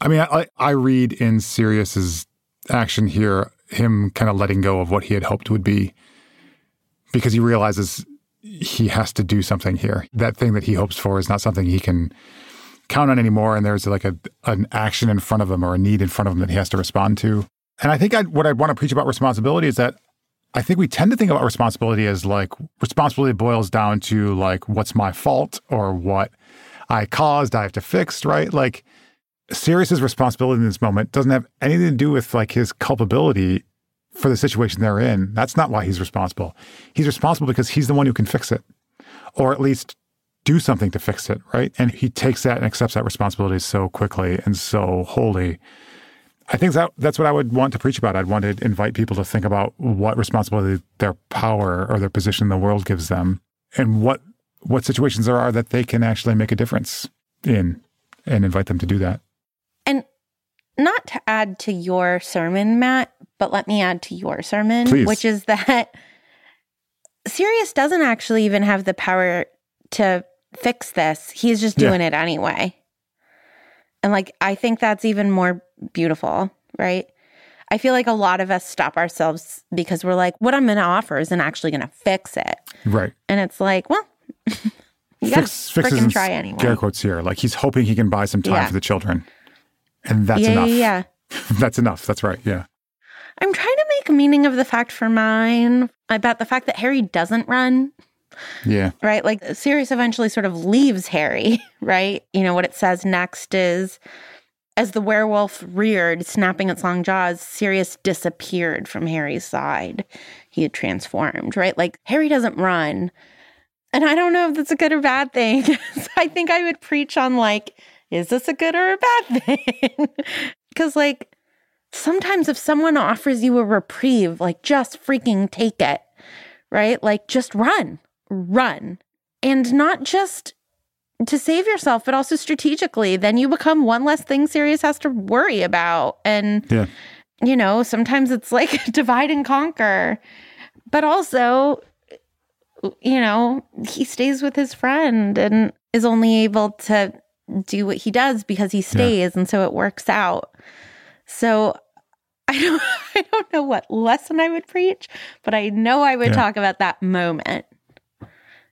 I mean, I, I read in Sirius's action here him kind of letting go of what he had hoped would be because he realizes he has to do something here. That thing that he hopes for is not something he can count on anymore. And there's like a an action in front of him or a need in front of him that he has to respond to. And I think I'd, what I'd want to preach about responsibility is that I think we tend to think about responsibility as like responsibility boils down to like what's my fault or what I caused, I have to fix, right? Like Sirius's responsibility in this moment doesn't have anything to do with like his culpability for the situation they're in. That's not why he's responsible. He's responsible because he's the one who can fix it, or at least do something to fix it, right? And he takes that and accepts that responsibility so quickly and so wholly. I think that that's what I would want to preach about. I'd want to invite people to think about what responsibility their power or their position in the world gives them, and what what situations there are that they can actually make a difference in, and invite them to do that. And not to add to your sermon, Matt, but let me add to your sermon, Please. which is that Sirius doesn't actually even have the power to fix this. He's just Yeah. doing it anyway. And like, I think that's even more beautiful, right? I feel like a lot of us stop ourselves because we're like, what I'm going to offer isn't actually going to fix it. Right. And it's like, well, you got to Fix, fixes in try anyway. Scare quotes here. Like he's hoping he can buy some time Yeah. for the children, and that's yeah, enough. yeah, yeah. that's enough. That's right. Yeah. I'm trying to make meaning of the fact for mine about the fact that Harry doesn't run, Yeah. right? Like Sirius eventually sort of leaves Harry, right? You know, what it says next is as the werewolf reared, snapping its long jaws, Sirius disappeared from Harry's side. He had transformed, right? Like Harry doesn't run. And I don't know if that's a good or bad thing. I think I would preach on like, is this a good or a bad thing? Because like sometimes if someone offers you a reprieve, like just freaking take it, right? Like just run, run. And not just to save yourself, but also strategically. Then you become one less thing Sirius has to worry about. And, Yeah. you know, sometimes it's like divide and conquer, but also, you know, he stays with his friend and is only able to do what he does because he stays. And so it works out. So I don't I don't know what lesson I would preach, but I know I would Yeah. talk about that moment.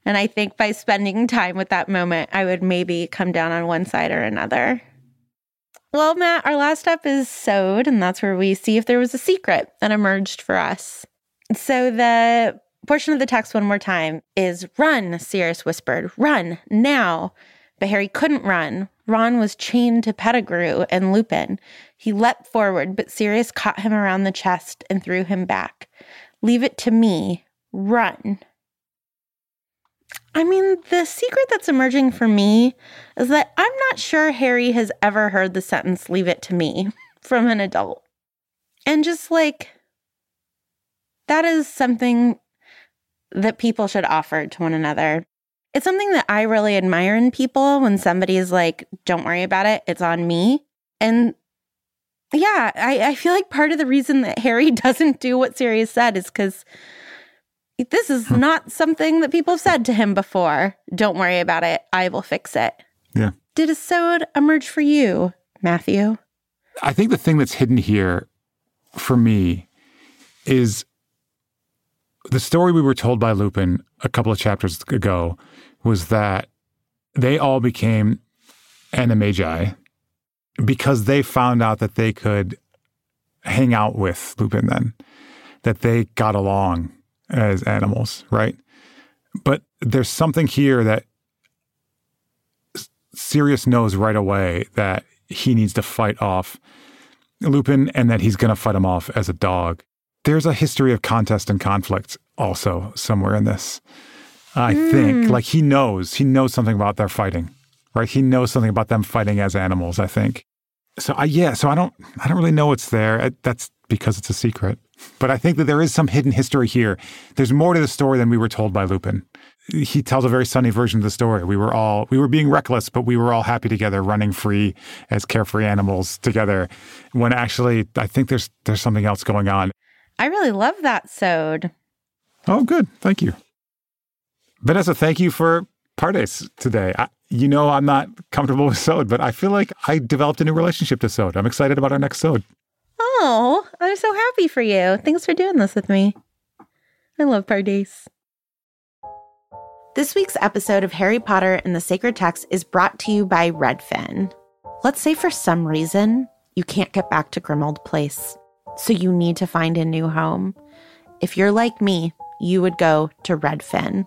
And I think by spending time with that moment, I would maybe come down on one side or another. Well, Matt, our last step is sod, and that's where we see if there was a secret that emerged for us. So the portion of the text one more time is run, Sirius whispered. Run now. But Harry couldn't run. Ron was chained to Pettigrew and Lupin. He leapt forward, but Sirius caught him around the chest and threw him back. Leave it to me. Run. I mean, the secret that's emerging for me is that I'm not sure Harry has ever heard the sentence, leave it to me, from an adult. And just like, that is something that people should offer to one another. It's something that I really admire in people when somebody is like, don't worry about it, it's on me. And yeah, I, I feel like part of the reason that Harry doesn't do what Sirius said is because this is hmm. not something that people have said to him before. Don't worry about it, I will fix it. Yeah. Did a sword emerge for you, Matthew? I think the thing that's hidden here for me is the story we were told by Lupin a couple of chapters ago was that they all became animagi because they found out that they could hang out with Lupin then, that they got along as animals, right? But there's something here that Sirius knows right away that he needs to fight off Lupin and that he's going to fight him off as a dog. There's a history of contest and conflict also somewhere in this. I mm. think like he knows, he knows something about their fighting, right? He knows something about them fighting as animals, I think. So I yeah, so I don't I don't really know what's there. That's because it's a secret. But I think that there is some hidden history here. There's more to the story than we were told by Lupin. He tells a very sunny version of the story. We were all we were being reckless, but we were all happy together, running free as carefree animals together. When actually I think there's there's something else going on. I really love that sod. Oh, good. Thank you. Vanessa, thank you for Pardes today. I, you know, I'm not comfortable with Sod, but I feel like I developed a new relationship to Sod. I'm excited about our next Sod. Oh, I'm so happy for you. Thanks for doing this with me. I love Pardes. This week's episode of Harry Potter and the Sacred Text is brought to you by Redfin. Let's say for some reason you can't get back to Grimmauld Place, so you need to find a new home. If you're like me, you would go to Redfin.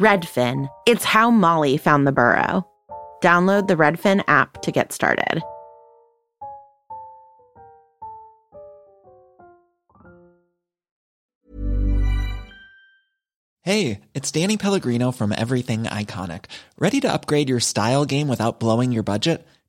Redfin. It's how Molly found the burrow. Download the Redfin app to get started. Hey, it's Danny Pellegrino from Everything Iconic. Ready to upgrade your style game without blowing your budget?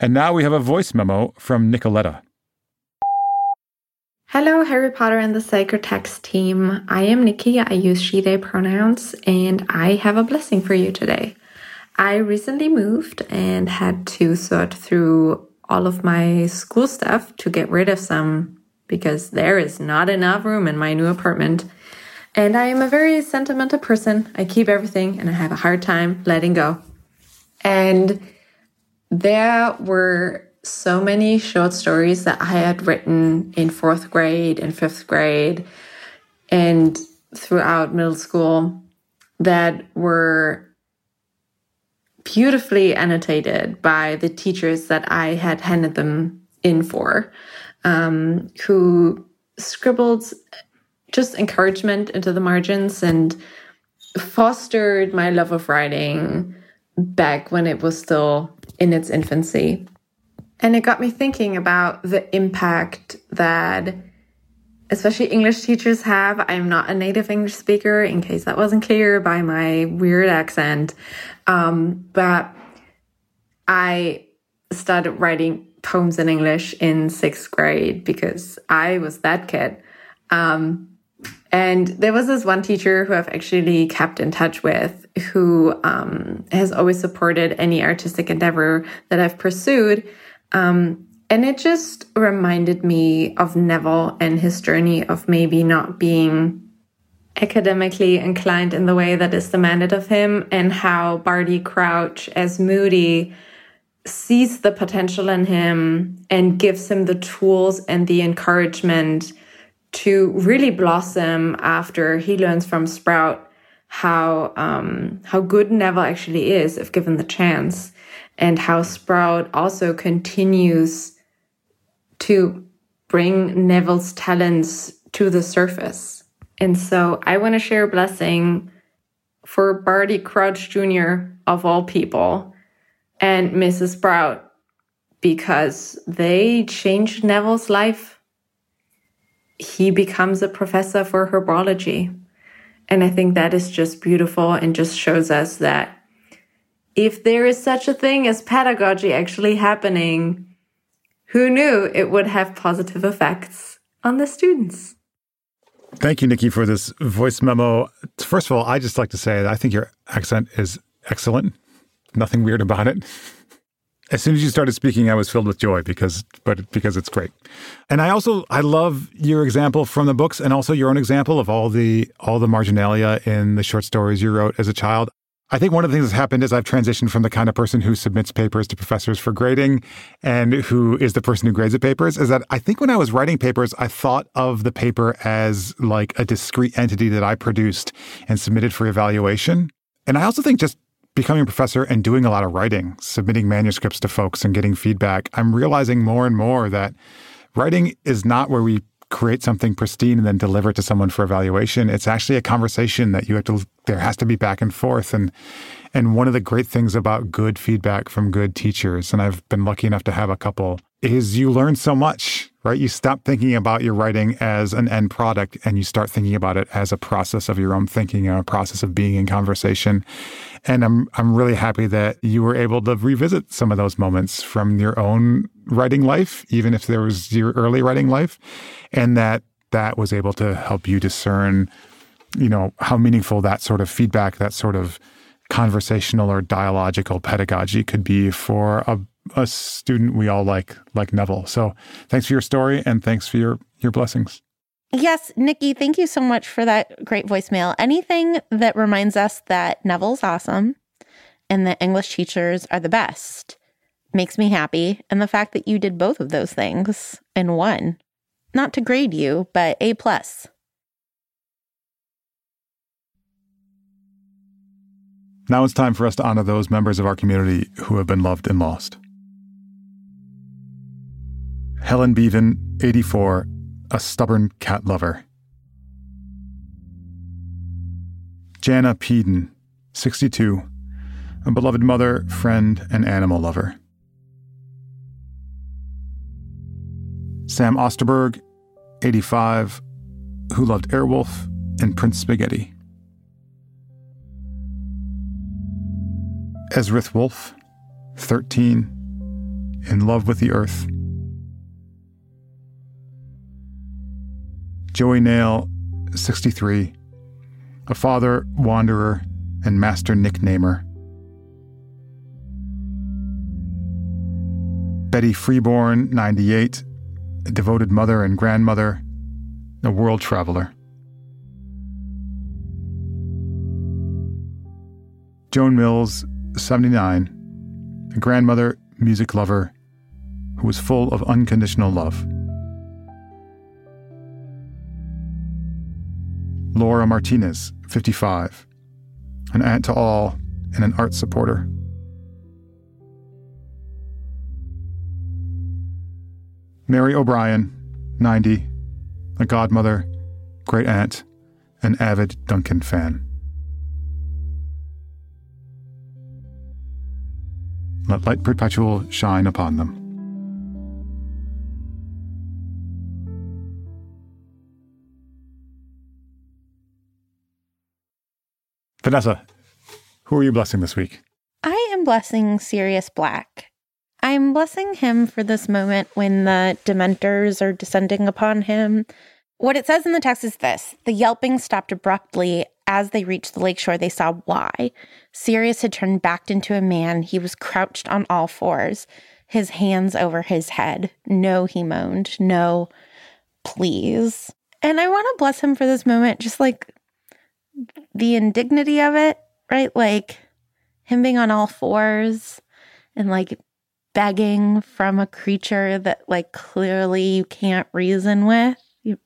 And now we have a voice memo from Nicoletta. Hello, Harry Potter and the Sacred Text team. I am Nikki. I use she, they pronouns, and I have a blessing for you today. I recently moved and had to sort through all of my school stuff to get rid of some because there is not enough room in my new apartment. And I am a very sentimental person. I keep everything and I have a hard time letting go. And there were so many short stories that I had written in fourth grade and fifth grade and throughout middle school that were beautifully annotated by the teachers that I had handed them in for, um, who scribbled just encouragement into the margins and fostered my love of writing back when it was still in its infancy. And it got me thinking about the impact that especially English teachers have. I'm not a native English speaker, in case that wasn't clear by my weird accent. Um, but I started writing poems in English in sixth grade because I was that kid. Um, and there was this one teacher who I've actually kept in touch with who um, has always supported any artistic endeavor that I've pursued. Um, and it just reminded me of Neville and his journey of maybe not being academically inclined in the way that is demanded of him, and how Barty Crouch, as Moody, sees the potential in him and gives him the tools and the encouragement to really blossom after he learns from Sprout how um, how good Neville actually is if given the chance, and how Sprout also continues to bring Neville's talents to the surface. And so I want to share a blessing for Barty Crouch Jr., of all people, and Mrs. Sprout, because they changed Neville's life. He becomes a professor for herbology. And I think that is just beautiful and just shows us that if there is such a thing as pedagogy actually happening, who knew it would have positive effects on the students? Thank you, Nikki, for this voice memo. First of all, I just like to say that I think your accent is excellent. Nothing weird about it. As soon as you started speaking, I was filled with joy because, but because it's great. And I also I love your example from the books, and also your own example of all the all the marginalia in the short stories you wrote as a child. I think one of the things that's happened is I've transitioned from the kind of person who submits papers to professors for grading and who is the person who grades the papers is that I think when I was writing papers, I thought of the paper as like a discrete entity that I produced and submitted for evaluation. And I also think just becoming a professor and doing a lot of writing, submitting manuscripts to folks and getting feedback, I'm realizing more and more that writing is not where we create something pristine and then deliver it to someone for evaluation. It's actually a conversation that you have to there has to be back and forth and and one of the great things about good feedback from good teachers and I've been lucky enough to have a couple is you learn so much, right? You stop thinking about your writing as an end product and you start thinking about it as a process of your own thinking and a process of being in conversation. And I'm I'm really happy that you were able to revisit some of those moments from your own writing life, even if there was your early writing life, and that that was able to help you discern, you know, how meaningful that sort of feedback, that sort of conversational or dialogical pedagogy could be for a a student we all like, like Neville. So thanks for your story and thanks for your, your blessings. Yes, Nikki, thank you so much for that great voicemail. Anything that reminds us that Neville's awesome and that English teachers are the best makes me happy. And the fact that you did both of those things in one, not to grade you, but A plus. Now it's time for us to honor those members of our community who have been loved and lost. Helen Bevan, 84, a stubborn cat lover. Jana Peden, 62, a beloved mother, friend, and animal lover. Sam Osterberg, 85, who loved Airwolf and Prince Spaghetti. Ezrith Wolf, 13, in love with the earth. Joey Nail, 63, a father, wanderer, and master nicknamer. Betty Freeborn, 98, a devoted mother and grandmother, a world traveler. Joan Mills, 79, a grandmother, music lover, who was full of unconditional love. Laura Martinez, 55, an aunt to all and an art supporter. Mary O'Brien, 90, a godmother, great aunt, an avid Duncan fan. Let light perpetual shine upon them. Vanessa, who are you blessing this week? I am blessing Sirius Black. I'm blessing him for this moment when the Dementors are descending upon him. What it says in the text is this The yelping stopped abruptly. As they reached the lakeshore, they saw why. Sirius had turned back into a man. He was crouched on all fours, his hands over his head. No, he moaned. No, please. And I want to bless him for this moment, just like the indignity of it, right? Like him being on all fours and like begging from a creature that like clearly you can't reason with. You,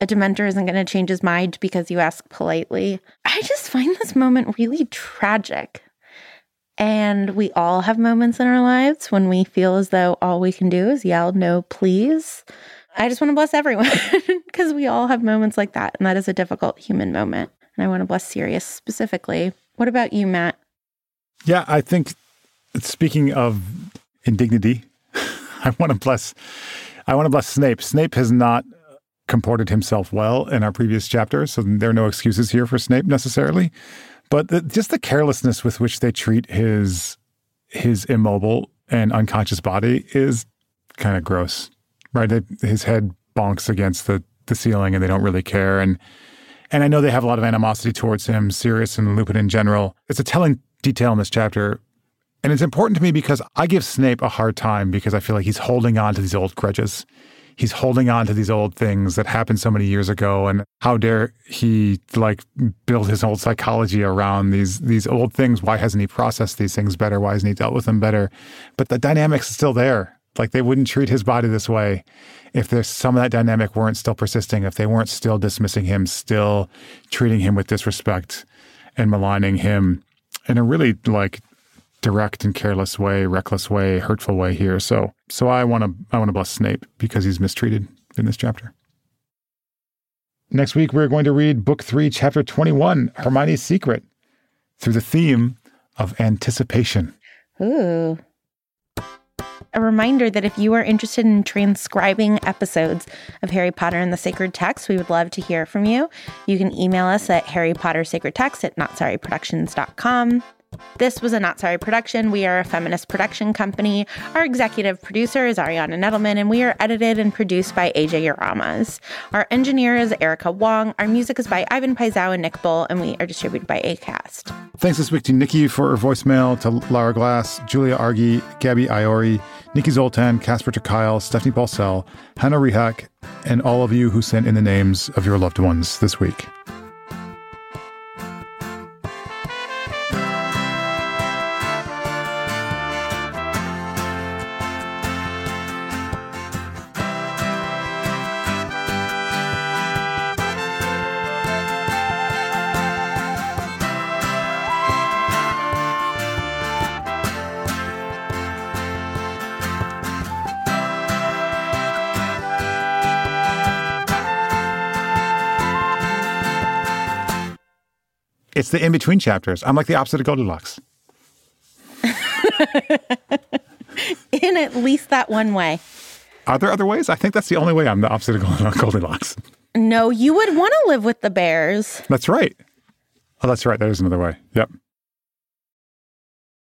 a dementor isn't going to change his mind because you ask politely. I just find this moment really tragic. And we all have moments in our lives when we feel as though all we can do is yell, no, please. I just want to bless everyone because we all have moments like that. And that is a difficult human moment. And I want to bless Sirius specifically. What about you, Matt? Yeah, I think speaking of indignity, I want to bless I want to bless Snape. Snape has not comported himself well in our previous chapters, so there are no excuses here for Snape necessarily. But the, just the carelessness with which they treat his his immobile and unconscious body is kind of gross, right? his head bonks against the the ceiling, and they don't really care. And and I know they have a lot of animosity towards him, Sirius and Lupin in general. It's a telling detail in this chapter. And it's important to me because I give Snape a hard time because I feel like he's holding on to these old grudges. He's holding on to these old things that happened so many years ago. And how dare he like build his old psychology around these these old things? Why hasn't he processed these things better? Why hasn't he dealt with them better? But the dynamics is still there. Like they wouldn't treat his body this way if there's some of that dynamic weren't still persisting, if they weren't still dismissing him, still treating him with disrespect and maligning him in a really like direct and careless way, reckless way, hurtful way here. So so I want to I want to bless Snape because he's mistreated in this chapter. Next week we're going to read book 3 chapter 21, Hermione's Secret, through the theme of anticipation. Ooh a reminder that if you are interested in transcribing episodes of Harry Potter and the Sacred Text, we would love to hear from you. You can email us at Harry Potter at notsorryproductions.com. This was a Not Sorry production. We are a feminist production company. Our executive producer is Ariana Nedelman, and we are edited and produced by AJ Uramas. Our engineer is Erica Wong. Our music is by Ivan Paisau and Nick Bull, and we are distributed by ACAST. Thanks this week to Nikki for her voicemail, to Lara Glass, Julia Argy, Gabby Iori, Nikki Zoltan, Casper Kyle, Stephanie Balsell, Hannah Rehak, and all of you who sent in the names of your loved ones this week. It's the in between chapters. I'm like the opposite of Goldilocks. in at least that one way. Are there other ways? I think that's the only way I'm the opposite of Goldilocks. No, you would want to live with the bears. That's right. Oh, that's right. That is another way. Yep.